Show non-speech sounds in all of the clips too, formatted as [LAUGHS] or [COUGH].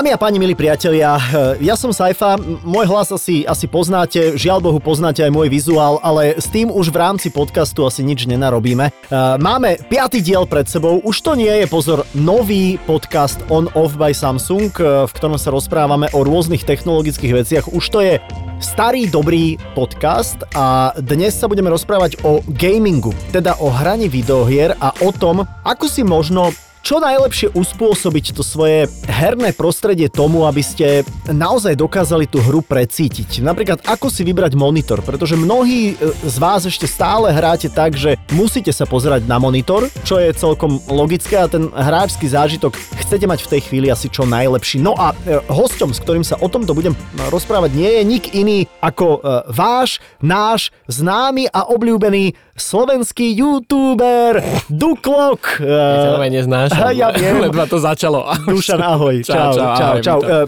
Dámy a páni, milí priatelia, eh, ja som Saifa, môj hlas asi, asi poznáte, žiaľ Bohu poznáte aj môj vizuál, ale s tým už v rámci podcastu asi nič nenarobíme. Eh, máme piatý diel pred sebou, už to nie je, pozor, nový podcast On Off by Samsung, eh, v ktorom sa rozprávame o rôznych technologických veciach. Už to je starý dobrý podcast a dnes sa budeme rozprávať o gamingu, teda o hraní videohier a o tom, ako si možno čo najlepšie uspôsobiť to svoje herné prostredie tomu, aby ste naozaj dokázali tú hru precítiť. Napríklad, ako si vybrať monitor, pretože mnohí e, z vás ešte stále hráte tak, že musíte sa pozerať na monitor, čo je celkom logické a ten hráčský zážitok chcete mať v tej chvíli asi čo najlepší. No a e, hosťom, s ktorým sa o tomto budem rozprávať, nie je nik iný ako e, váš, náš, známy a obľúbený slovenský youtuber Duklok. Ja ťa neznáš znášam. Ja viem. [LAUGHS] Ledva to začalo. Dušan, ahoj. Čau, čau, čau. čau, čau. Uh,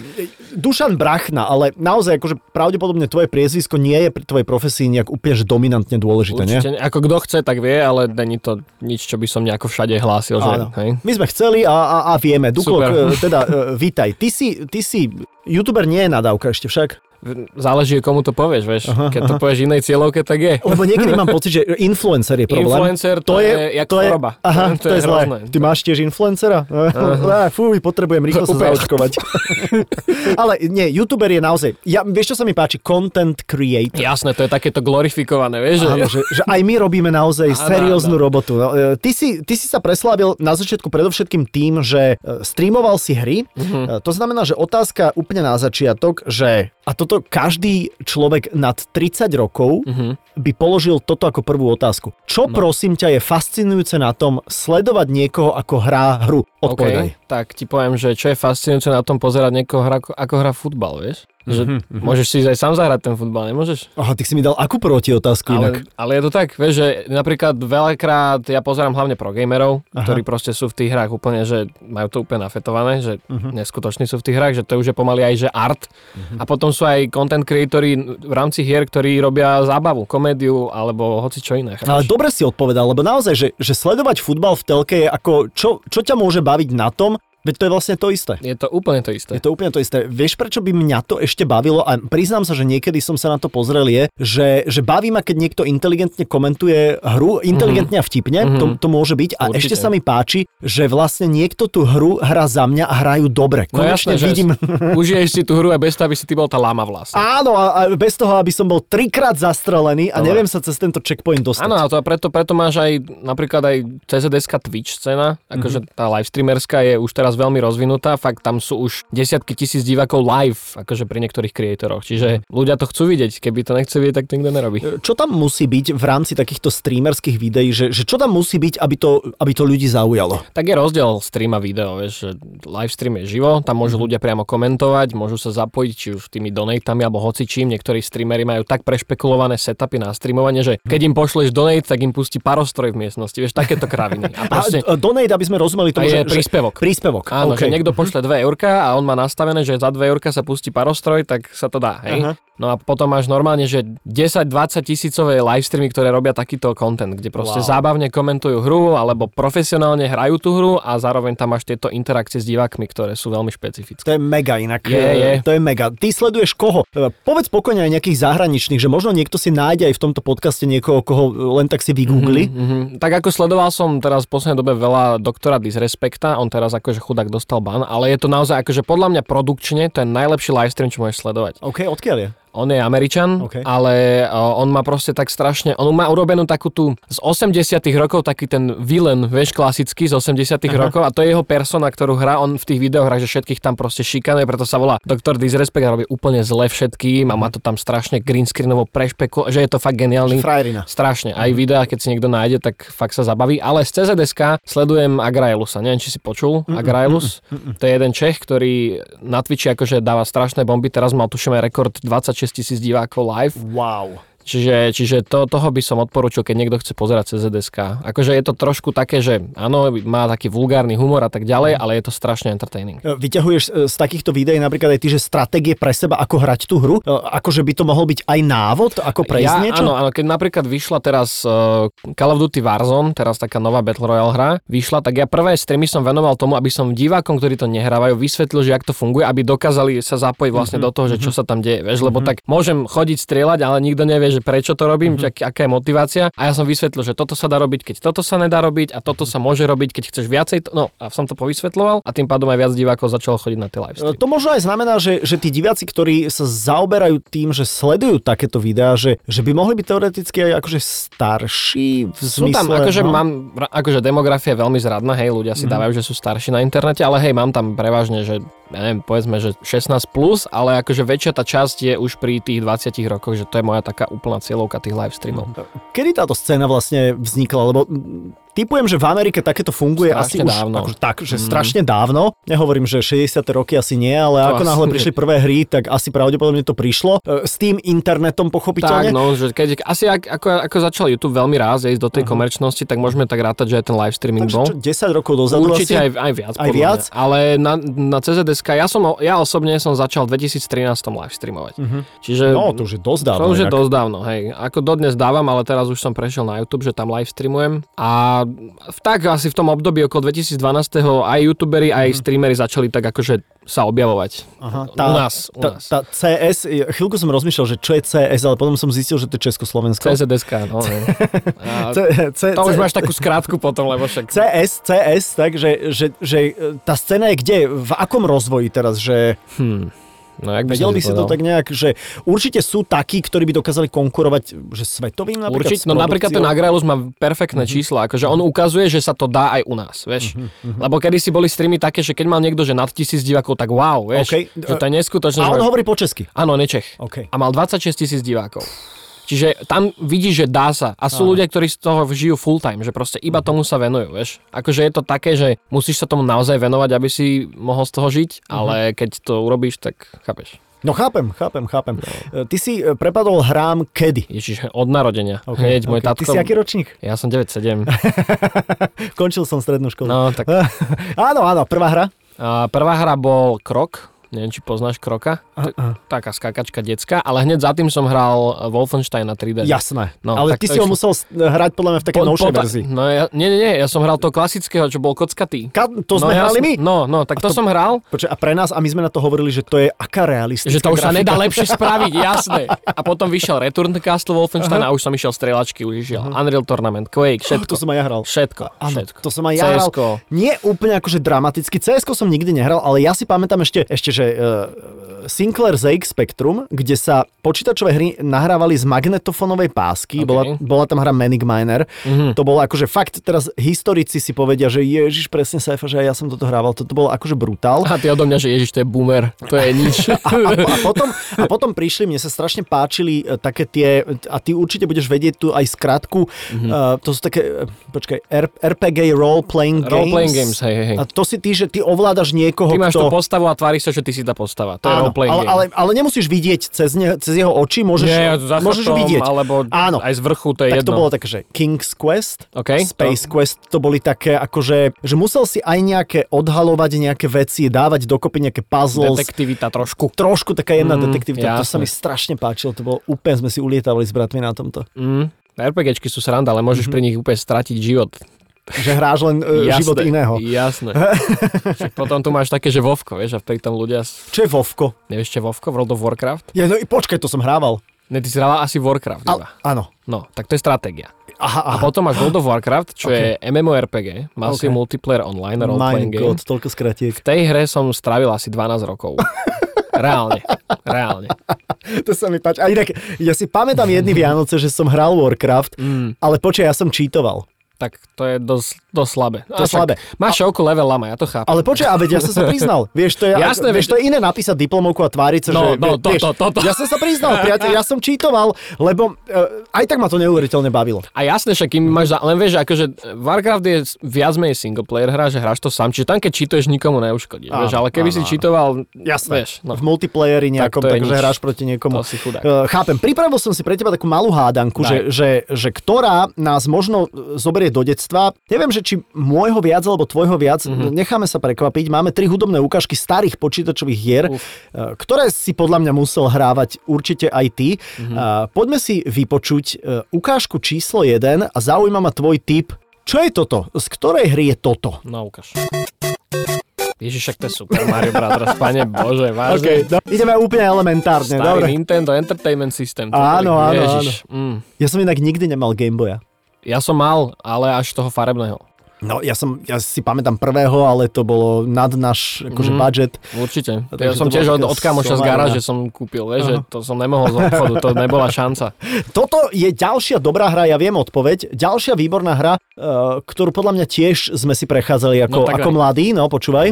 Dušan Brachna, ale naozaj akože pravdepodobne tvoje priezvisko nie je pri tvojej profesii nejak úplne že dominantne dôležité, Určite, nie? Ako kto chce, tak vie, ale není to nič, čo by som nejako všade hlásil. Že, hej? My sme chceli a, a, a vieme. Duklok, Super. E, teda uh, vítaj. Ty si, ty si YouTuber nie je nadávka ešte však? Záleží, komu to povieš, vieš. Aha, Keď aha. to povieš inej cieľovke, tak je. Lebo niekedy mám [LAUGHS] pocit, že influencer je problém. Influencer to, to je, je to je, choroba. Aha, to, to je, je zlé. Ty máš tiež influencera? Aha. Fú, potrebujem rýchlo sa zaočkovať. [LAUGHS] Ale nie, youtuber je naozaj, ja, vieš čo sa mi páči? Content creator. Jasné, to je takéto glorifikované, vieš. Áno, že, že aj my robíme naozaj serióznu robotu. No, e, ty, si, ty si sa preslávil na začiatku predovšetkým tým, že e, streamoval si hry. Uh-huh. To znamená, že otázka úplne na začiatok, že a toto každý človek nad 30 rokov uh-huh. by položil toto ako prvú otázku. Čo no. prosím ťa je fascinujúce na tom sledovať niekoho ako hrá hru? Odpovedaj. Okay, tak ti poviem, že čo je fascinujúce na tom pozerať niekoho hra, ako hrá futbal, vieš? Že mm-hmm. môžeš si aj sám zahrať ten futbal, nemôžeš? Aha, ty si mi dal akú proti otázku ale, inak? Ale je to tak, vieš, že napríklad veľakrát ja pozerám hlavne pro gamerov, Aha. ktorí proste sú v tých hrách úplne, že majú to úplne nafetované, že uh-huh. neskutoční sú v tých hrách, že to už je pomaly aj že art. Uh-huh. A potom sú aj content creatory v rámci hier, ktorí robia zábavu, komédiu alebo hoci čo iné. Ale dobre si odpovedal, lebo naozaj, že, že sledovať futbal v telke je ako, čo, čo ťa môže baviť na tom, Veď to je vlastne to isté. Je to úplne to isté. Je to úplne to isté. Vieš, prečo by mňa to ešte bavilo? A priznám sa, že niekedy som sa na to pozrel je, že, že baví ma, keď niekto inteligentne komentuje hru, inteligentne mm-hmm. a vtipne, mm-hmm. to, to môže byť. A Určite. ešte sa mi páči, že vlastne niekto tú hru hrá za mňa a hrajú dobre. No Konečne jasné, vidím... [LAUGHS] Užiješ si tú hru a bez toho, aby si ty bol tá lama vlastne. Áno, a, a bez toho, aby som bol trikrát zastrelený a Dobre. neviem sa cez tento checkpoint dostať. Áno, a to preto, preto máš aj napríklad aj CZSK Twitch scéna, akože mm-hmm. tá live streamerská je už teraz veľmi rozvinutá fakt tam sú už desiatky tisíc divákov live, akože pri niektorých kreatoroch. Čiže ľudia to chcú vidieť, keby to nechce vidieť, tak to nikto nerobí. Čo tam musí byť v rámci takýchto streamerských videí, že, že čo tam musí byť, aby to, aby to ľudí zaujalo? Tak je rozdiel stream a video, vieš, že live stream je živo, tam môžu mhm. ľudia priamo komentovať, môžu sa zapojiť či už tými donatami alebo hocičím. Niektorí streamery majú tak prešpekulované setupy na streamovanie, že keď im pošleš donate, tak im pustí parostroj v miestnosti, vieš, takéto kraviny. A, proste... a donate, aby sme rozumeli tomu, že, príspevok. Príspevok. Áno, okay. že niekto pošle 2 eurka a on má nastavené, že za 2 eurka sa pustí parostroj, tak sa to dá, hej? Aha. No a potom máš normálne, že 10-20 tisícové live streamy, ktoré robia takýto content, kde proste wow. zábavne komentujú hru alebo profesionálne hrajú tú hru a zároveň tam máš tieto interakcie s divákmi, ktoré sú veľmi špecifické. To je mega inak. Je, je. To je mega. Ty sleduješ koho? E, povedz pokojne aj nejakých zahraničných, že možno niekto si nájde aj v tomto podcaste niekoho, koho len tak si vygoogli. Mm-hmm, mm-hmm. Tak ako sledoval som teraz v poslednej dobe veľa doktora Disrespekta, on teraz akože chudák dostal ban, ale je to naozaj akože podľa mňa produkčne to je najlepší livestream, čo môžeš sledovať. OK, odkiaľ je? on je Američan, okay. ale uh, on má proste tak strašne, on má urobenú takú tú z 80 rokov, taký ten villain, vieš, klasický z 80 rokov a to je jeho persona, ktorú hrá on v tých videohrách, že všetkých tam proste šikanuje, preto sa volá Dr. Disrespect a robí úplne zle všetkým a má to tam strašne green screenovo prešpeku, že je to fakt geniálny. Frajerina. Strašne. Aj videa, keď si niekto nájde, tak fakt sa zabaví, ale z CZSK sledujem Agrailusa, neviem, či si počul mm-mm, Agrailus, to je jeden Čech, ktorý na Twitchi akože dáva strašné bomby, teraz mal tuším aj rekord 20 6000 divákov live. Wow. Čiže, čiže to, toho by som odporúčil, keď niekto chce pozerať cez ZDSK. Akože je to trošku také, že áno, má taký vulgárny humor a tak ďalej, ale je to strašne entertaining. E, vyťahuješ e, z takýchto videí napríklad aj ty, že stratégie pre seba, ako hrať tú hru? E, akože by to mohol byť aj návod, ako prejsť ja, niečo? Áno, áno, keď napríklad vyšla teraz uh, Call of Duty Warzone, teraz taká nová Battle Royale hra, vyšla, tak ja prvé streamy som venoval tomu, aby som divákom, ktorí to nehrávajú, vysvetlil, že jak to funguje, aby dokázali sa zapojiť vlastne mm-hmm. do toho, že čo mhm. sa tam deje, vieš, lebo mm-hmm. tak môžem chodiť strieľať, ale nikto nevie, že prečo to robím, mm-hmm. ak, aká je motivácia. A ja som vysvetlil, že toto sa dá robiť, keď toto sa nedá robiť a toto sa môže robiť, keď chceš viacej. To, no a som to povysvetloval a tým pádom aj viac divákov začalo chodiť na tie live streamy. To možno aj znamená, že, že tí diváci, ktorí sa zaoberajú tým, že sledujú takéto videá, že, že by mohli byť teoreticky aj akože starší v zmysle... Sú tam, akože no? mám, akože demografia je veľmi zradná, hej, ľudia si mm-hmm. dávajú, že sú starší na internete, ale hej, mám tam prevažne, že ja neviem, povedzme, že 16 plus, ale akože väčšia tá časť je už pri tých 20 rokoch, že to je moja taká úplná cieľovka tých live streamov. Kedy táto scéna vlastne vznikla? Lebo Typujem, že v Amerike takéto funguje strašne asi dávno. už ako, tak, že mm. strašne dávno. Nehovorím, že 60. roky asi nie, ale to ako náhle prišli prvé hry, tak asi pravdepodobne to prišlo. E, s tým internetom pochopiteľne. Tak, no, že keď, asi ako, ako začal YouTube veľmi ráz ísť do tej uh-huh. komerčnosti, tak môžeme tak rátať, že aj ten live streaming Takže, bol. Čo, 10 rokov dozadu Určite asi? aj, aj viac. Aj viac? Mňa. Ale na, na CZSK, ja, som, ja osobne som začal v 2013 live streamovať. Uh-huh. Čiže, no, to už je dosť dávno. To už je dosť dávno, hej. Ako dodnes dávam, ale teraz už som prešiel na YouTube, že tam live streamujem. A tak tak asi v tom období okolo 2012. aj youtuberi, aj mm. streamery začali tak akože sa objavovať. Aha, tá, u nás. U tá, nás. tá CS, chvíľku som rozmýšľal, že čo je CS, ale potom som zistil, že to je Československo. CSDSK, no. [LAUGHS] C, C, to už máš takú skrátku potom, lebo však... CS, CS, tak, že, že, že tá scéna je kde? V akom rozvoji teraz? Že... Hmm. No, jak Vedel by si to tak nejak, že určite sú takí, ktorí by dokázali konkurovať že svetovým napríklad Určite, no napríklad ten Agrelus má perfektné uh-huh. čísla, akože on ukazuje, že sa to dá aj u nás, vieš. Uh-huh, uh-huh. Lebo kedy si boli streamy také, že keď mal niekto, že nad tisíc divákov, tak wow, vieš, okay. že to je neskutočné. A on že... hovorí po česky. Áno, nečech. Okay. A mal 26 tisíc divákov. Čiže tam vidíš, že dá sa. A sú Aha. ľudia, ktorí z toho žijú full time, že proste iba tomu sa venujú, vieš. Akože je to také, že musíš sa tomu naozaj venovať, aby si mohol z toho žiť, uh-huh. ale keď to urobíš, tak chápeš. No chápem, chápem, chápem. No. Ty si e, prepadol hrám kedy? Ježiš, od narodenia. Okay, Hneď okay. môj tatko... Ty si aký ročník? Ja som 9-7. [LAUGHS] Končil som strednú školu. No, tak... [LAUGHS] áno, áno, prvá hra? Uh, prvá hra bol Krok, neviem, či poznáš Kroka. Uh-uh. Taká skákačka decka, ale hneď za tým som hral Wolfenstein na 3D. Jasné, no, ale ty si ho musel hrať podľa mňa v takej po, novšej po, verzii. No ja, nie, nie, nie, ja som hral to klasického, čo bol kockatý. Ka- to sme no, hrali ja my? No, no, tak to, to som hral. Počuť, a pre nás, a my sme na to hovorili, že to je aká realistická Že to už grafika. sa nedá lepšie spraviť, [LAUGHS] jasné. A potom vyšiel Return to Castle Wolfenstein uh-huh. a už som išiel strelačky, už išiel uh-huh. Unreal Tournament, Quake, všetko. Oh, to som aj ja hral. Všetko, ano, všetko. To som aj ja hral. Nie úplne akože dramaticky. cs som nikdy nehral, ale ja si pamätám ešte, ešte že uh, Sinclair ZX Spectrum, kde sa počítačové hry nahrávali z magnetofónovej pásky, okay. bola, bola tam hra Manic Miner. Mm-hmm. To bolo akože fakt, teraz historici si povedia, že ježiš, presne sa že ja som toto hrával, toto bolo akože brutál. A ty odo mňa, že ježiš, to je boomer, to je nič. [LAUGHS] a, a, a, potom, a potom prišli, mne sa strašne páčili e, také tie, a ty určite budeš vedieť tu aj skratku, mm-hmm. uh, to sú také, počkaj, RPG Role Playing Games. Role Playing Games, hej, hej. A to si ty, že ty ovládaš niekoho, Ty máš kto... tú postavu a tváriš sa, že ty si tá postava. To Áno, ale, ale, ale nemusíš vidieť cez, ne, cez jeho oči, môžeš, Nie, môžeš tom, vidieť. Alebo Áno. aj z vrchu, to je tak jedno. to bolo také, že King's Quest, okay, Space to... Quest, to boli také, akože, že musel si aj nejaké odhalovať nejaké veci, dávať dokopy nejaké puzzles. Detektivita trošku. Trošku taká jedna mm, detektivita, jasne. to sa mi strašne páčilo, to bolo úplne, sme si ulietavali s bratmi na tomto. Mm. RPGčky sú sranda, ale môžeš mm-hmm. pri nich úplne stratiť život. Že hráš len uh, jasné, život iného. Jasné. [LAUGHS] Však potom tu máš také, že Vovko, vieš, a pritom ľudia... Čo je Vovko? Nevieš, čo je Vovko? World of Warcraft? Ja, no počkaj, to som hrával. Ne, ty si hral asi Warcraft. Al, áno. No, tak to je stratégia. Aha, aha. A potom máš World of Warcraft, čo okay. je MMORPG, má okay. multiplayer online role playing game. God, toľko skratiek. V tej hre som strávil asi 12 rokov. [LAUGHS] reálne, reálne. [LAUGHS] to sa mi páči. A inak, ja si pamätám jedny Vianoce, že som hral Warcraft, mm. ale počkaj, ja som čítoval tak to je dosť To slabé. To je slabé. Máš šovku level lama, ja to chápem. Ale počkaj, a veď ja som sa priznal. [LAUGHS] Vieš, to je, Jasné, vieš, to je iné napísať diplomovku a tváriť sa, No, že... no, to, vieš, to, to, to. Ja som sa priznal, priateľ, ja som čítoval, lebo uh, aj tak ma to neuveriteľne bavilo. A jasné, však kým máš, za... len vieš, akože Warcraft je viac menej single player hra, že hráš to sám, čiže tam keď čítuješ nikomu neuškodíš, Áno, vieš, ale keby áno, si čítoval, Jasné. vieš, no. v multiplayeri nejakom, Tak to je takže hráš proti niekomu. To si chudák. Uh, chápem, pripravil som si pre teba takú malú hádanku, že, že, že ktorá nás možno e, zoberie do detstva. Neviem, že či môjho viac alebo tvojho viac, Mhm. mm-hmm. necháme sa prekvapiť. Máme tri hudobné ukážky starých počítačových hier, Uf. uh, ktoré si podľa mňa musel hrávať určite aj ty. Mhm. Mm-hmm. Poďme si vypočuť uh, ukážku číslo 1 a zaujíma ma tvoj tip. Čo je toto? Z ktorej hry je toto? No, ukáž. Ježiš, však to je Super Mario Bros. Pane Bože, [LAUGHS] vážne. Okay, do, ideme úplne elementárne, Starý dobre. Nintendo Entertainment System. Áno, áno, Ježiš, Mm. Ja som inak nikdy nemal Gameboya. Ja som mal, ale až toho farebného. No, ja, som, ja si pamätám prvého, ale to bolo nad náš akože, Mhm. budget. Určite. A Ja takže som tiež od, od kamoša z garáže som kúpil, vieš, že to som nemohol z obchodu, to nebola šanca. [LAUGHS] Toto je ďalšia dobrá hra, ja viem odpoveď. Ďalšia výborná hra, uh, ktorú podľa mňa tiež sme si prechádzali ako, No, ako aj. mladí. No, počúvaj.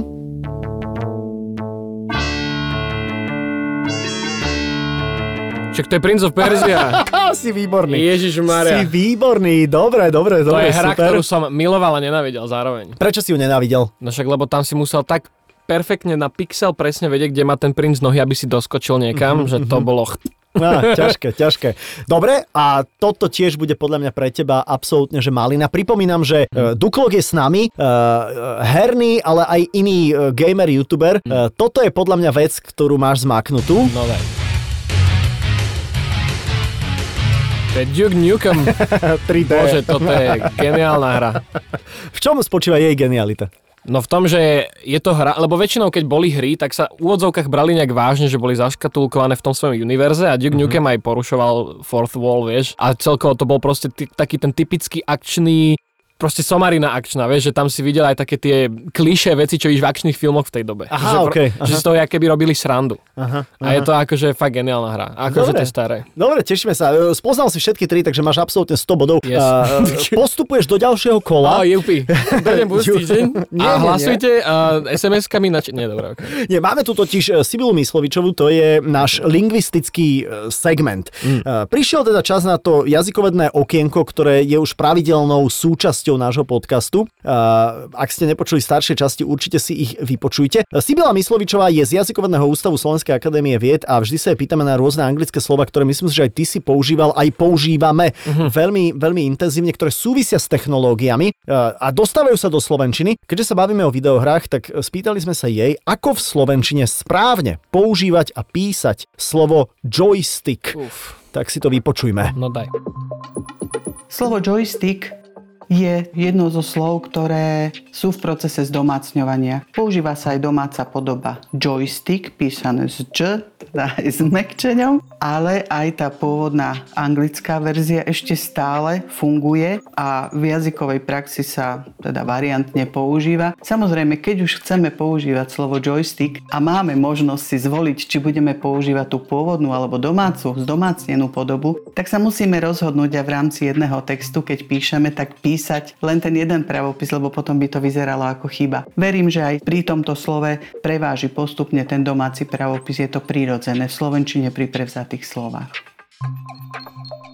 Však to je Prince of Persia. [LAUGHS] Si výborný. Ježiš Si Maria. výborný, dobre, dobre, To dobre, je hra, super. ktorú som miloval a nenávidel zároveň. Prečo si ju nenávidel? No však, lebo tam si musel tak perfektne na pixel presne vedieť, kde má ten princ nohy, aby si doskočil niekam, že to bolo... ch- Á, ťažké, ťažké. Dobre, a toto tiež bude podľa mňa pre teba absolútne, že malina. Pripomínam, že uh, Duklok je s nami, uh, herný, ale aj iný uh, gamer, youtuber. Uh, toto je podľa mňa vec, ktorú máš zmaknutú. No daj. To je Duke Nukem. [LAUGHS] 3D. Bože, toto je geniálna hra. V čom spočíva jej genialita? No v tom, že je to hra, lebo väčšinou keď boli hry, tak sa v úvodzovkách brali nejak vážne, že boli zaškatulkované v tom svojom univerze a Duke mm-hmm. Nukem aj porušoval fourth wall, vieš. A celkovo to bol proste ty, taký ten typický akčný proste somarina akčná, vieš, že tam si videl aj také tie klišé veci, čo víš v akčných filmoch v tej dobe. Aha, že, pro- okej, že aha. z toho keby robili srandu. Aha, A je to akože fakt geniálna hra. Akože to staré. Dobre, tešíme sa. E, Spoznal si všetky tri, takže máš absolútne 100 bodov. Yes. Uh, [LAUGHS] postupuješ do ďalšieho kola. Á, jupi. Dojdem budúci týždeň. [LAUGHS] Nie, A hlasujte uh, SMS-kami na... č- Nie, dobré, okay. Nie, máme tu totiž e, Sibilu Myslovičovu, to je náš lingvistický segment. Mm. Prišiel teda čas na to jazykovedné okienko, ktoré je už pravidelnou súčasťou nášho podcastu. Ak ste nepočuli staršie časti, určite si ich vypočujte. Sibila Myslovičová je z jazykovedného ústavu Slovenskej akadémie vied a vždy sa jej pýtame na rôzne anglické slova, ktoré myslím si, že aj ty si používal, aj používame uh-huh. veľmi, veľmi intenzívne, ktoré súvisia s technológiami a dostávajú sa do slovenčiny. Keďže sa bavíme o videohrách, tak spýtali sme sa jej, ako v slovenčine správne používať a písať slovo joystick. Uf, Tak si to vypočujme. no daj. Slovo joystick je jedno zo slov, ktoré sú v procese zdomácňovania. Používa sa aj domáca podoba joystick, písané s J, teda aj s mekčeňom, ale aj tá pôvodná anglická verzia ešte stále funguje a v jazykovej praxi sa teda variantne používa. Samozrejme, keď už chceme používať slovo joystick a máme možnosť si zvoliť, či budeme používať tú pôvodnú alebo domácu, zdomácnenú podobu, tak sa musíme rozhodnúť a v rámci jedného textu, keď píšeme, tak písať len ten jeden pravopis, lebo potom by to vyzeralo ako chyba. Verím, že aj pri tomto slove preváži postupne ten domáci pravopis, je to prirodzené v slovenčine pri prevzatých slovách.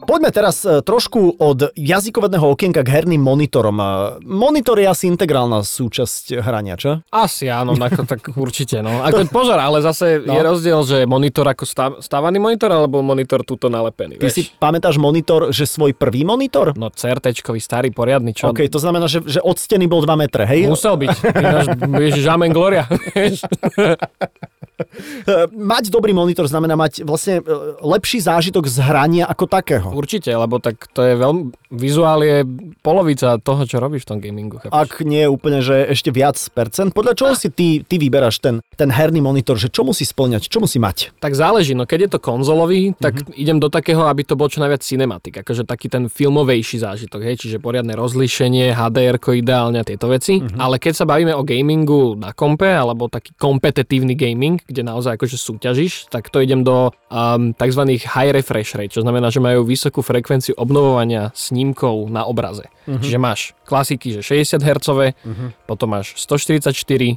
Poďme teraz e, trošku od jazykovedného okienka k herným monitorom. E, Monitor je asi integrálna súčasť hrania, čo? Asi áno, ako, tak určite. No. [LAUGHS] Ako, pozor, ale zase No. no. je rozdiel, že monitor ako stav, stávaný monitor, alebo monitor túto nalepený. Ty vieš. si pamätáš monitor, že svoj prvý monitor? No CRTčkový, starý, poriadny, čo? OK, to znamená, že, že od steny bol 2 metre, hej? Musel byť. Ináč, Ježiš, Amen Gloria. [LAUGHS] E, [LAUGHS] Mať dobrý monitor znamená mať vlastne e, lepší zážitok z hrania ako takého. Určite, lebo tak to je veľmi... Vizuál je polovica toho, čo robíš v tom gamingu. Chápeš? Ak nie je úplne, že ešte viac percent. Podľa čoho si ty, ty vyberáš ten, ten herný monitor, že čo musí splňať, čo musí mať? Tak záleží, no keď je to konzolový, tak Mhm. mm-hmm. idem do takého, aby to bol čo najviac cinematik, akože taký ten filmovejší zážitok, hej, čiže poriadne rozlíšenie, HDR ideálne tieto veci, Mhm. mm-hmm. ale keď sa bavíme o gamingu na kompe, alebo taký kompetitívny gaming, kde naozaj akože súťažíš, tak to idem do um, tzv. high refresh rate, čo znamená, že majú vysokú frekvenciu obnovovania snímkov na obraze. Uh-huh. Čiže máš klasiky, že 60 Hz, uh-huh. potom máš 144,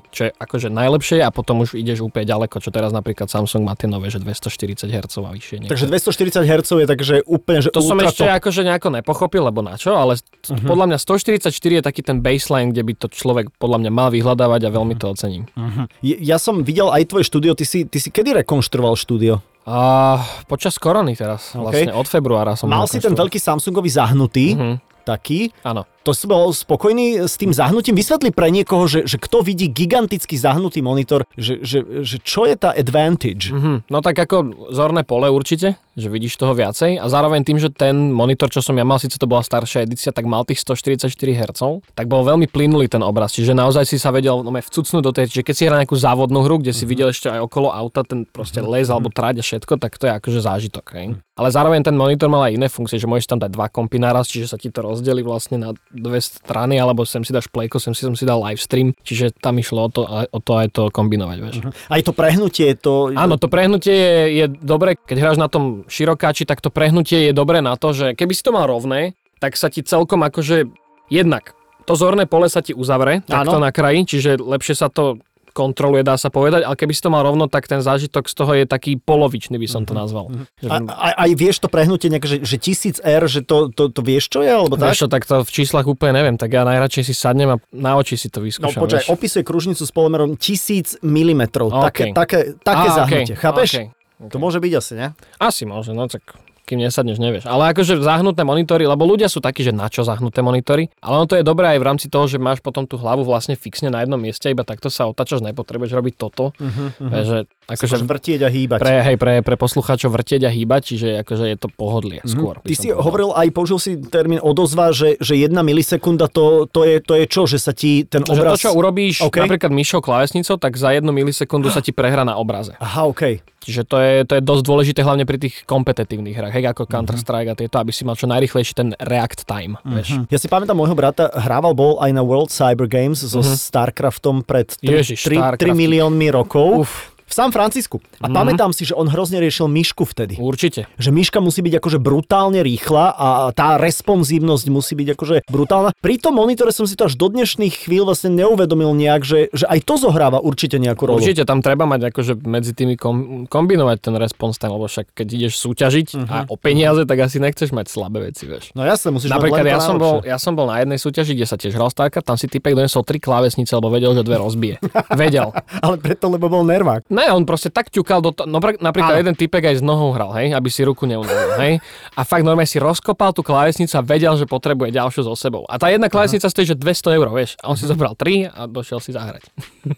čo je akože najlepšie a potom už ideš úplne ďaleko, čo teraz napríklad Samsung má tie nové, že 240 Hz a vyššie. Niečo. Takže 240 Hz je takže úplne, že To som ešte top. akože nejako nepochopil, lebo na čo, ale uh-huh. podľa mňa 144 je taký ten baseline, kde by to človek podľa mňa mal vyhľadávať a veľmi to ocením. Uh-huh. Ja som videl aj tvoje štúdio, ty si, ty si kedy rekonštruoval štúdio? A počas korony teraz, okay. vlastne od februára som Mal si ten veľký Samsungový zahnutý, uh-huh. Taký. Áno. To si bol spokojný s tým zahnutím? Vysvetli pre niekoho, že, že kto vidí gigantický zahnutý monitor, že, že, že čo je tá advantage? Mm-hmm. No tak ako zorné pole určite, že vidíš toho viacej a zároveň tým, že ten monitor, čo som ja mal, síce to bola staršia edícia, tak mal tých 144 Hz, tak bol veľmi plynulý ten obraz, čiže naozaj si sa vedel no, vcucnúť do tej, že keď si hral nejakú závodnú hru, kde si mm-hmm. videl ešte aj okolo auta ten proste les mm-hmm. alebo tráť a všetko, tak to je akože zážitok. Hej? Ale zároveň ten monitor mal aj iné funkcie, že môžeš tam dať dva kompy naraz, čiže sa ti to rozdeli vlastne na dve strany, alebo sem si dáš plejko, sem si som si dal live stream, čiže tam išlo o to, o to aj to kombinovať. Vieš. Uh-huh. Aj to prehnutie, to... Áno, to prehnutie je, je dobre, keď hráš na tom širokáči, tak to prehnutie je dobre na to, že keby si to mal rovné, tak sa ti celkom akože jednak to zorné pole sa ti uzavre takto na kraji, čiže lepšie sa to kontroluje, dá sa povedať, ale keby si to mal rovno, tak ten zážitok z toho je taký polovičný, by som to mhm. nazval. Mm-hmm. A, a, aj vieš to prehnutie nejak, že, že 1000 R, že to, to, to vieš, čo je? Alebo tak? Vieš čo, tak to v číslach úplne neviem, tak ja najradšej si sadnem a na oči si to vyskúšam. No počkaj, opisuje kružnicu s polymerom 1000 mm. Okay. Také, také, také a, zahnutie, okay. chápeš? Okay. Okay. To môže byť asi, ne? Asi môže, no tak kým nesadneš, nevieš. Ale akože zahnuté monitory, lebo ľudia sú takí, že na čo zahnuté monitory, ale ono to je dobré aj v rámci toho, že máš potom tú hlavu vlastne fixne na jednom mieste, iba takto sa otačaš, nepotrebuješ robiť toto. Uh-huh, uh-huh. Že, akože, vrtieť a hýbať. Pre, hej, pre, pre poslucháčov vrtieť a hýbať, čiže akože je to pohodlie uh-huh. skôr. Ty si hovoril aj, použil si termín odozva, že, že jedna milisekunda to, to, je, to je čo, že sa ti ten obraz... Že to, čo urobíš okay. napríklad myšou klávesnicou, tak za jednu milisekundu sa ti prehra na obraze. Aha, OK. Čiže to je, to je dosť dôležité hlavne pri tých kompetitívnych hrách, hej, ako Counter-Strike a tieto, aby si mal čo najrychlejší ten react time. Uh-huh. Vieš. Ja si pamätám, môjho brata hrával bol aj na World Cyber Games so uh-huh. StarCraftom pred 3, Ježiš, 3, 3 miliónmi rokov. Uf v San Francisku. A mm. pamätám si, že on hrozne riešil myšku vtedy. Určite. Že myška musí byť akože brutálne rýchla a tá responsívnosť musí byť akože brutálna. Pri tom monitore som si to až do dnešných chvíľ vlastne neuvedomil nejak, že, že aj to zohráva určite nejakú rolu. Určite tam treba mať akože medzi tými kom, kombinovať ten response time, lebo však keď ideš súťažiť uh-huh. a o peniaze, tak asi nechceš mať slabé veci, vieš. No jasne, musíš Napríklad ja som, bol, ja som bol na jednej súťaži, kde sa tiež hral Starka, tam si typek donesol tri klávesnice, lebo vedel, že dve rozbije. [LAUGHS] vedel. Ale preto, lebo bol nervák. Ne, on proste tak ťukal do toho, no napríklad Ale. jeden typek aj s nohou hral, hej, aby si ruku neunavil, hej. A fakt normálne si rozkopal tú klávesnicu a vedel, že potrebuje ďalšiu so sebou. A tá jedna klávesnica stojí, že 200 eur, vieš. A on si zobral 3 a došiel si zahrať.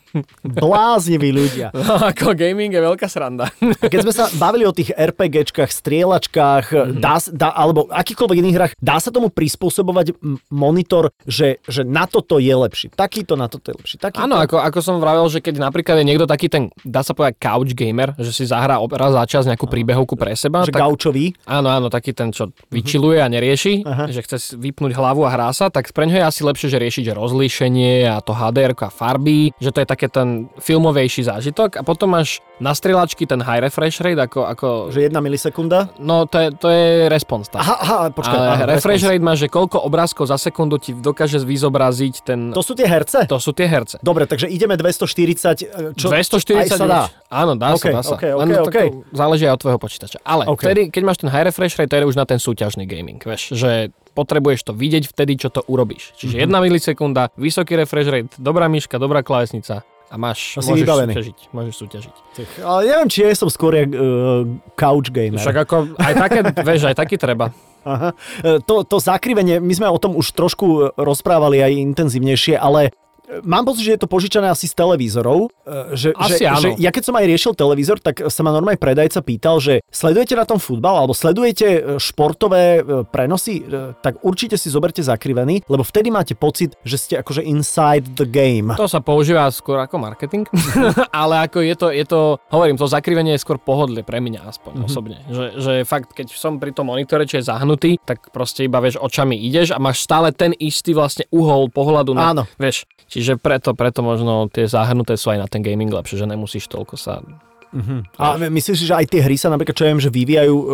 [LAUGHS] Blázniví ľudia. [LAUGHS] No, ako gaming je veľká sranda. A keď sme sa bavili o tých RPGčkách, strieľačkách, mm-hmm. dá, dá, alebo akýkoľvek iných hrách, dá sa tomu prispôsobovať monitor, že, že na toto je lepší. Takýto na toto je lepší. Takýto... Áno, ako, ako som vravel, že keď napríklad je niekto taký ten, dá sa povedať couch game, gamer, že si zahrá raz za čas nejakú príbehovku pre seba. Že tak, gaučový? Áno, áno, taký ten, čo vyčiluje a nerieši, uh-huh. že chce vypnúť hlavu a hrá sa, tak pre ňo je asi lepšie, že riešiť že rozlíšenie a to HDR a farby, že to je také ten filmovejší zážitok a potom máš na strieľačky ten high refresh rate ako... ako... Že jedna milisekunda? No to je, to je response. Aha, aha počkaj. Ale aha, refresh response. rate má, že koľko obrázkov za sekundu ti dokáže vyzobraziť ten... To sú tie herce? To sú tie herce. Dobre, takže ideme 240... E, čo, 240 aj sa dá. Áno, dá okay, sa, dá sa. Okay, okay, Len okay. záleží aj od tvojho počítača. Ale okay. vtedy, keď máš ten high refresh rate, to je už na ten súťažný gaming, vieš, že potrebuješ to vidieť vtedy, čo to urobíš. Čiže mm-hmm. jedna milisekunda, vysoký refresh rate, dobrá myška, dobrá klávesnica a máš, Asi môžeš vybavený. súťažiť. Môžeš súťažiť. Ale neviem, či ja som skôr jak, uh, couch gamer. Však ako, aj také, [LAUGHS] vieš, aj taký treba. Aha. E, to, to zakrivenie, my sme o tom už trošku rozprávali aj intenzívnejšie, ale Mám pocit, že je to požičané asi z televízorov. E, že, asi že, áno. že ja keď som aj riešil televízor, tak sa ma normálne predajca pýtal, že sledujete na tom futbal alebo sledujete e, športové e, prenosy, tak určite si zoberte zakrivený, lebo vtedy máte pocit, že ste akože inside the game. To sa používa skôr ako marketing, [LAUGHS] ale ako je to, je to, hovorím, to zakrivenie je skôr pohodlie pre mňa aspoň mm-hmm. osobne. Že, že fakt, keď som pri tom monitore, čo je zahnutý, tak proste iba vieš, očami ideš a máš stále ten istý vlastne uhol pohľadu na, Áno. vieš, Čiže preto, preto možno tie zahrnuté sú aj na ten gaming lepšie, že nemusíš toľko sa Uh-huh. A myslíš si, že aj tie hry sa napríklad, čo ja viem, že vyvíjajú uh,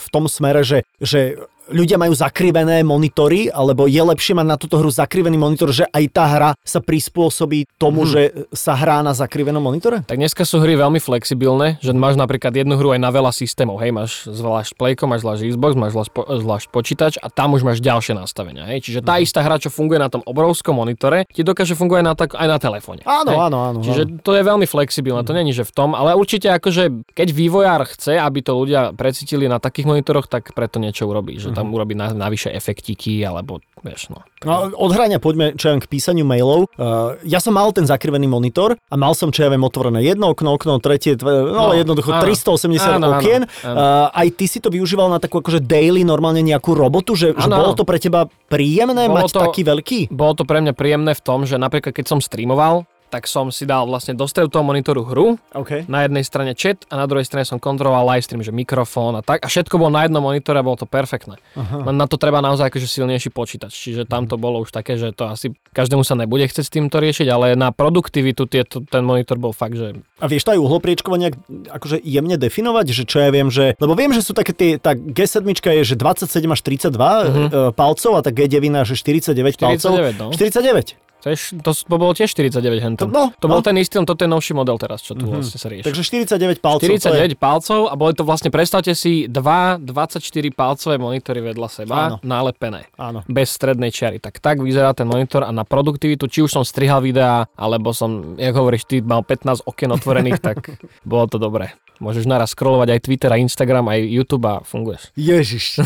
v tom smere, že, že ľudia majú zakrivené monitory, alebo je lepšie mať na túto hru zakrivený monitor, že aj tá hra sa prispôsobí tomu, hmm. že sa hrá na zakrivenom monitore? Tak dneska sú hry veľmi flexibilné, že máš napríklad jednu hru aj na veľa systémov. Hej, máš zvlášť Playko, máš zvlášť Xbox, máš zvlášť, po, zvlášť počítač a tam už máš ďalšie nastavenia. Hej. Čiže tá hmm. istá hra, čo funguje na tom obrovskom monitore, ti dokáže fungovať na tak, aj na telefóne. Áno, áno, áno. Čiže áno. to je veľmi flexibilné, to není, že v tom, ale určite akože, keď vývojár chce, aby to ľudia precítili na takých monitoroch, tak preto niečo urobí, že tam mhm. urobí na, navyše efektiky, alebo vieš, no. no od hrania poďme čo k písaniu mailov. Uh, ja som mal ten zakrivený monitor a mal som, čo ja viem, otvorené jedno okno, okno, tretie, no, no jednoducho áno, 380 áno, okien. Áno, áno. Uh, aj ty si to využíval na takú akože daily normálne nejakú robotu, že, že bolo to pre teba príjemné bolo mať to, taký veľký? Bolo to pre mňa príjemné v tom, že napríklad keď som streamoval, tak som si dal vlastne do stredu toho monitoru hru. Okay. Na jednej strane chat a na druhej strane som kontroloval livestream, že mikrofón a tak. A všetko bolo na jednom monitore a bolo to perfektné. Len na to treba naozaj akože silnejší počítač. Čiže tam to bolo už také, že to asi každému sa nebude chcieť s týmto riešiť, ale na produktivitu tieto, ten monitor bol fakt, že... A vieš to aj uhlopriečkovanie akože jemne definovať, že čo ja viem, že... Lebo viem, že sú také tie, tá G7 je, že 27 až 32 uh-huh. palcov a tá G9 že 49, 49 palcov. No. 49. To, je, to, to bolo tiež 49 hentom. No, to bol no. ten istý, toto je novší model teraz, čo tu mm-hmm. vlastne sa rieši. Takže 49 palcov. 49 je... palcov a boli to vlastne, predstavte si, dva 24 palcové monitory vedľa seba, Áno. nalepené. Áno. Bez strednej čiary. Tak tak vyzerá ten monitor a na produktivitu, či už som strihal videá, alebo som, jak hovoríš, ty mal 15 okien otvorených, tak [LAUGHS] bolo to dobré. Môžeš naraz scrollovať aj Twitter, aj Instagram, aj YouTube a funguješ. Ježiš.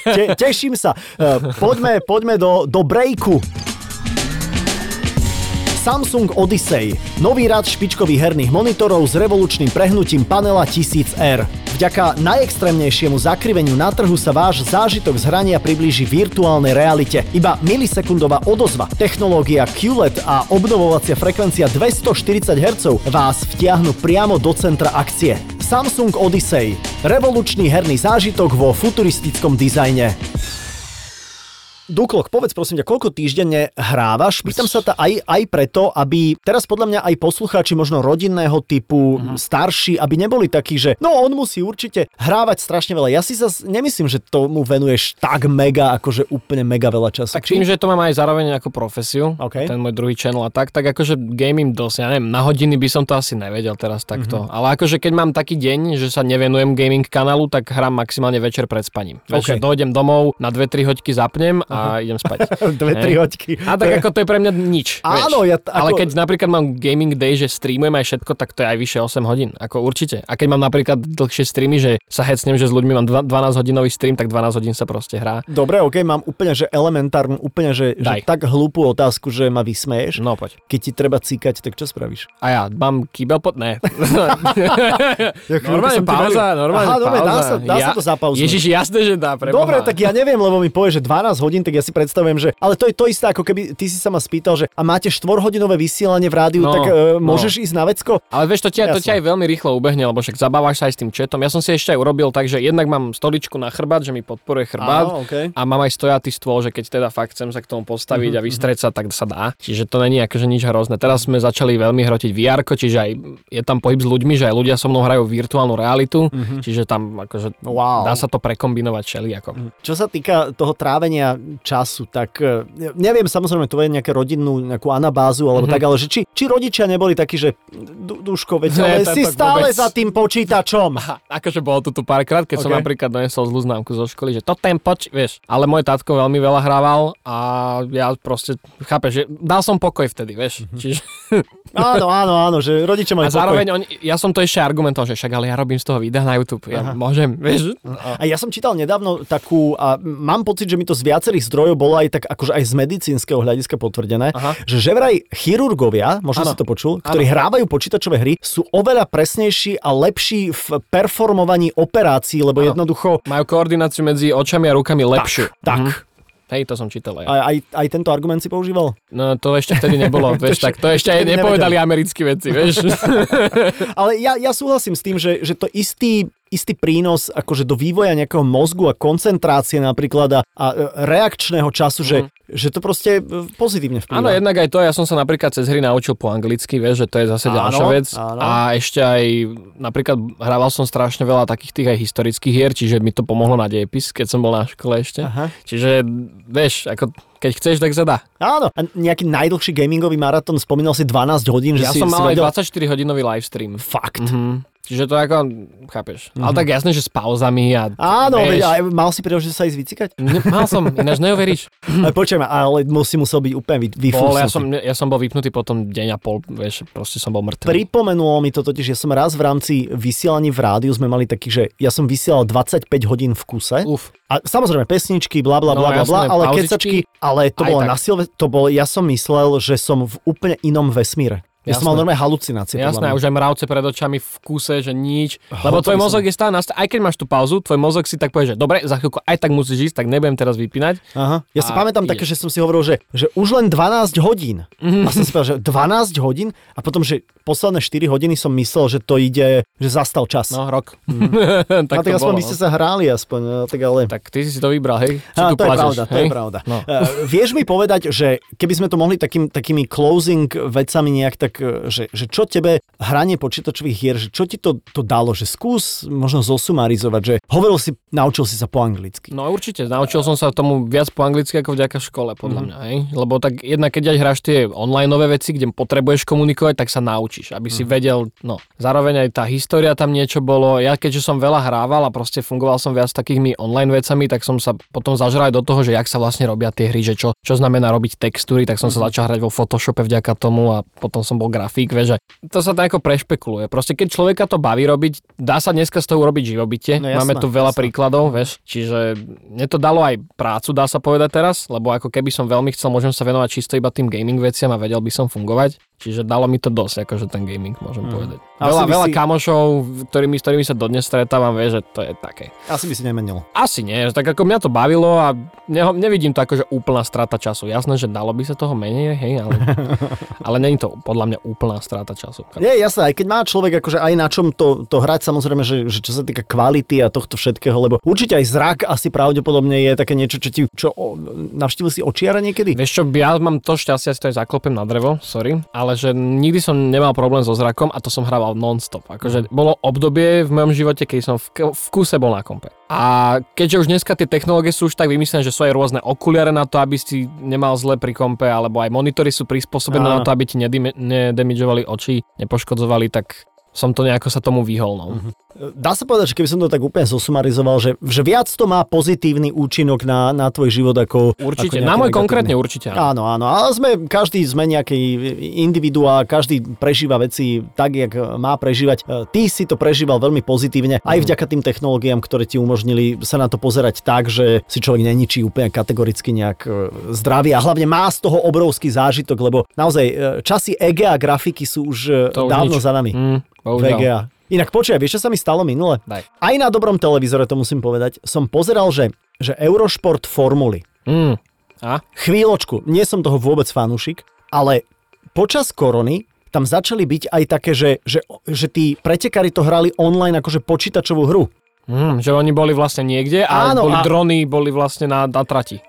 Te, teším sa. Uh, poďme, poďme do, do breaku. Samsung Odyssey. Nový rad špičkových herných monitorov s revolučným prehnutím panela 1000R. Vďaka najextrémnejšiemu zakriveniu na trhu sa váš zážitok z hrania priblíži virtuálnej realite. Iba milisekundová odozva, technológia QLED a obnovovacia frekvencia 240 Hz vás vtiahnu priamo do centra akcie. Samsung Odyssey. Revolučný herný zážitok vo futuristickom dizajne. Duklok, povedz prosím ťa, koľko týždenne hrávaš? Pýtam sa to aj, aj preto, aby teraz podľa mňa aj poslucháči možno rodinného typu, uh-huh. starší, aby neboli takí, že no on musí určite hrávať strašne veľa. Ja si zase nemyslím, že tomu venuješ tak mega, akože úplne mega veľa času. Tak tým, že to mám aj zároveň ako profesiu, okay. ten môj druhý channel a tak, tak akože gaming dosť, ja neviem, na hodiny by som to asi nevedel teraz takto. Uh-huh. Ale akože keď mám taký deň, že sa nevenujem gaming kanálu, tak hrám maximálne večer pred spaním. Okay. Večer dojdem domov, na 2-3 hoďky zapnem a a [LAUGHS] idem spať. Dve, tri hoďky. A tak ako to je pre mňa nič. Áno, ja t- ako... Ale keď napríklad mám gaming day, že streamujem aj všetko, tak to je aj vyše 8 hodín. Ako určite. A keď mám napríklad dlhšie streamy, že sa hecnem, že s ľuďmi mám 12 hodinový stream, tak 12 hodín sa proste hrá. Dobre, ok, mám úplne, že elementárnu, úplne, že, že tak hlúpu otázku, že ma vysmeješ. No poď. Keď ti treba cíkať, tak čo spravíš? A ja mám kýbel pod... Ne. [LAUGHS] normálne pauza, normálne Aha, pauza. dá sa, dá ja, sa to zapauznúť. Ježiš, jasné, že dá. Preboha. Dobre, tak ja neviem, lebo mi povie, že 12 hodín, tak ja si predstavujem, že... Ale to je to isté, ako keby ty si sa ma spýtal, že a máte štvorhodinové vysielanie v rádiu, no, tak uh, môžeš no. ísť na vecko? Ale vieš, to ťa, to ťa aj veľmi rýchlo ubehne, lebo však zabávaš sa aj s tým četom. Ja som si ešte aj urobil tak, že jednak mám stoličku na chrbát, že mi podporuje chrbát Áno, okay. a mám aj stojatý stôl, že keď teda fakt chcem sa k tomu postaviť uh-huh, a mhm, vystrieť sa, tak sa dá. Čiže to není akože nič hrozné. Teraz sme začali veľmi hrotiť VR, čiže aj je tam pohyb s ľuďmi, že aj ľudia so mnou hrajú virtuálnu realitu, uh-huh. čiže tam akože wow. dá sa to prekombinovať všeli. Ako. Čo sa týka toho trávenia času, tak e, neviem samozrejme, to je nejaké rodinnú nejakú anabázu alebo mm-hmm. tak, ale že či, či rodičia neboli takí, že duško, veď, ale si stále vôbec... za tým počítačom. Aha, akože bolo tu tu párkrát, keď okay. som napríklad donesol zlú známku zo školy, že to ten poč, vieš, ale môj tatko veľmi veľa hrával a ja proste, chápeš, že dal som pokoj vtedy, vieš, mm-hmm. čiže... áno, áno, áno, že rodičia majú A zároveň on, ja som to ešte argumentoval, že však ale ja robím z toho videa na YouTube, ja Aha. môžem, vieš. A ja som čítal nedávno takú, a mám pocit, že mi to z viacerých zdrojov bolo aj tak akože aj z medicínskeho hľadiska potvrdené, Aha. že že vraj chirurgovia, možno ano. si to počul, ktorí ano. hrávajú počítačové hry, sú oveľa presnejší a lepší v performovaní operácií, lebo ano. jednoducho... Majú koordináciu medzi očami a rukami lepšiu. Tak, tak. Mhm. Hej, to som čítal aj. Aj, aj, aj tento argument si používal? No to ešte vtedy nebolo, [LAUGHS] vieš, tak to ešte aj nepovedali americkí veci, vieš. [LAUGHS] [LAUGHS] Ale ja, ja súhlasím s tým, že, že to istý istý prínos akože do vývoja nejakého mozgu a koncentrácie napríklad a, a reakčného času, mm. že mhm. Že to proste pozitívne vplyvá. Áno, jednak aj to, ja som sa napríklad cez hry naučil po anglicky, vieš, že to je zase áno, ďalšia vec. Áno. A ešte aj, napríklad hrával som strašne veľa takých tých aj historických hier, čiže mi to pomohlo na dejepis, keď som bol na škole ešte. Aha. Čiže, vieš, ako keď chceš, tak sa dá. Áno. A nejaký najdlhší gamingový maratón, spomínal si 12 hodín, že ja si som mal aj 24 hodinový livestream. Fakt? Mm-hmm. Čiže to ako, chápeš. Mm-hmm. Ale tak jasné, že s pauzami a... Áno, vieš, a mal si príležitosť sa ísť vycikať? Ne, mal som, ináč neuveríš. [LAUGHS] Počujem, ale musí musel byť úplne vy, bol, ja som, ja som bol vypnutý potom deň a pol, vieš, proste som bol mŕtvý. Pripomenulo mi to totiž, že som raz v rámci vysielaní v rádiu sme mali taký, že ja som vysielal 25 hodín v kuse. Uf. A samozrejme pesničky, bla bla bla no, bla, ale kecačky, ale to bolo tak. na silve, to bolo, ja som myslel, že som v úplne inom vesmíre. Ja Jasné. som mal normálne halucinácie. Jasné, už aj mravce pred očami v kuse, že nič. Lebo tvoj mozog je stále aj keď máš tú pauzu, tvoj mozog si tak povie, že dobre, za chvíľku aj tak musíš ísť, tak nebudem teraz vypínať. Aha. Ja si pamätám také, že som si hovoril, že, že už len 12 hodín. Mm-hmm. A som si povedal, že 12 hodín a potom, že posledné 4 hodiny som myslel, že to ide, že zastal čas. No, rok. Mm. [LAUGHS] tak a tak aspoň bolo, by ste no. sa hrali aspoň, no, tak ale... Tak ty si to vybral, hej? Á, to, je pravda, hej? to je pravda, no. uh, vieš mi povedať, že keby sme to mohli takým, takými closing vecami nejak tak, e, že, že čo tebe hranie počítačových hier, že čo ti to, to dalo, že skús možno zosumarizovať, že hovoril si, naučil si sa po anglicky. No určite, naučil som sa tomu viac po anglicky ako vďaka škole, podľa mm. mňa, hej? Lebo tak jednak keď aj hráš tie online veci, kde potrebuješ komunikovať, tak sa naučíš, aby si mm. vedel, no, zároveň aj tá história tam niečo bolo. Ja keďže som veľa hrával a proste fungoval som viac takými online vecami, tak som sa potom zažral aj do toho, že jak sa vlastne robia tie hry, že čo, čo znamená robiť textúry, tak som mm. sa mhm. začal hrať vo Photoshope vďaka tomu a potom som bol grafík, vieš, to sa tak ako prešpekuluje. Proste keď človeka to baví robiť, dá sa dneska z toho urobiť živobytie. No, jasná, Máme tu veľa jasná. príkladov, vieš. Čiže mne to dalo aj prácu, dá sa povedať teraz, lebo ako keby som veľmi chcel, môžem sa venovať čisto iba tým gaming veciam a vedel by som fungovať. Čiže dalo mi to dosť, akože ten gaming, môžem mm. povedať. Veľa, veľa si... kamošov, ktorými, s ktorými sa dodnes stretávam, vie, že to je také. Asi by si nemenil. Asi nie, tak ako mňa to bavilo a ne, nevidím to ako, že úplná strata času. Jasné, že dalo by sa toho menej, hej, ale, [LAUGHS] ale není to podľa mňa úplná strata času. Nie, jasné, aj keď má človek akože aj na čom to, to hrať, samozrejme, že, že čo sa týka kvality a tohto všetkého, lebo určite aj zrak asi pravdepodobne je také niečo, čo ti, čo navštívil si očiara niekedy? Vieš čo, ja mám to šťastie, si to aj zaklopem na drevo, sorry, ale ale že nikdy som nemal problém so zrakom a to som hrával non-stop. Akože bolo obdobie v mojom živote, keď som v, v kuse bol na kompe. A keďže už dneska tie technológie sú už tak vymyslené, že sú aj rôzne okuliare na to, aby si nemal zle pri kompe, alebo aj monitory sú prispôsobené na to, aby ti nedemidžovali oči, nepoškodzovali, tak som to nejako sa tomu vyhol. No. Mm-hmm. Dá sa povedať, že keby som to tak úplne zosumarizoval, že, že viac to má pozitívny účinok na, na tvoj život ako... Určite, ako na môj konkrétne určite. Áno, áno, ale sme, každý sme nejaký individuál, každý prežíva veci tak, jak má prežívať. E, ty si to prežíval veľmi pozitívne, aj mhm. vďaka tým technológiám, ktoré ti umožnili sa na to pozerať tak, že si človek neničí úplne kategoricky nejak e, zdravý a hlavne má z toho obrovský zážitok, lebo naozaj e, časy EGA grafiky sú už to dávno už za nami. Mm, VGA. Inak počuj, vieš, čo sa mi stalo minule? Daj. Aj na dobrom televízore, to musím povedať, som pozeral, že, že Eurošport formuly. Mm. A? Chvíľočku, nie som toho vôbec fanúšik, ale počas korony tam začali byť aj také, že, že, že tí pretekári to hrali online akože počítačovú hru. Mm, že oni boli vlastne niekde a Áno, boli a... drony, boli vlastne na, na trati.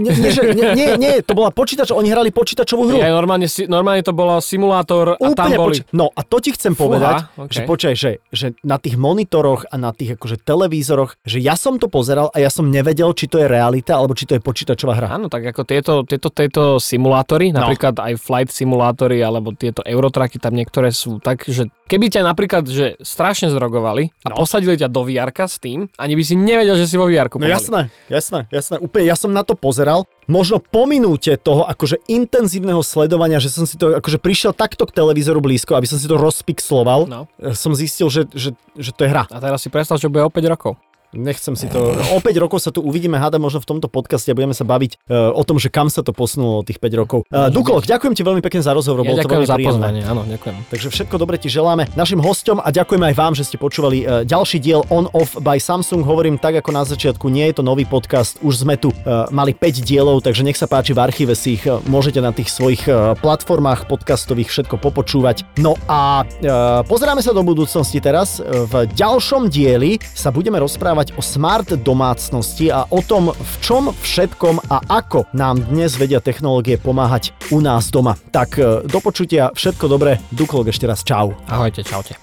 Nie, nie, nie, nie, nie, to bola počítač, oni hrali počítačovú hru. Ja, normálne, normálne to bolo simulátor a Úplne tam boli... Poč- no a to ti chcem Fúha, povedať, okay. že počkaj, že, že na tých monitoroch a na tých akože televízoroch, že ja som to pozeral a ja som nevedel, či to je realita alebo či to je počítačová hra. Áno, tak ako tieto, tieto, tieto simulátory, no. napríklad aj flight simulátory alebo tieto eurotraky, tam niektoré sú tak, že keby ťa napríklad že strašne zrogovali a no. posadili ťa do vr s tým, ani by si nevedel, že si vo vr No jasné, jasné, jasné. Úplne, ja som na to pozeral, možno po minúte toho akože intenzívneho sledovania, že som si to akože prišiel takto k televízoru blízko, aby som si to rozpixloval, no. Eh, som zistil, že, že, že to je hra. A teraz si predstav, čo bude o 5 rokov. Nechcem si to... O 5 rokov sa tu uvidíme, hádam možno v tomto podcaste a budeme sa baviť uh, o tom, že kam sa to posunulo tých 5 rokov. Uh, Dukol, ďakujem ti veľmi pekne za rozhovor, ja bolo to veľmi za pozvanie, áno, ďakujem. Takže všetko dobre ti želáme našim hostom a ďakujeme aj vám, že ste počúvali uh, ďalší diel On Off by Samsung. Hovorím tak ako na začiatku, nie je to nový podcast, už sme tu uh, mali 5 dielov, takže nech sa páči, v archíve si ich uh, môžete na tých svojich uh, platformách podcastových všetko popočúvať. No a uh, pozeráme sa do budúcnosti teraz. V ďalšom dieli sa budeme rozprávať rozprávať o smart domácnosti a o tom, v čom všetkom a ako nám dnes vedia technológie pomáhať u nás doma. Tak e, do počutia, všetko dobré, Duklok ešte raz čau. Ahojte, čaute.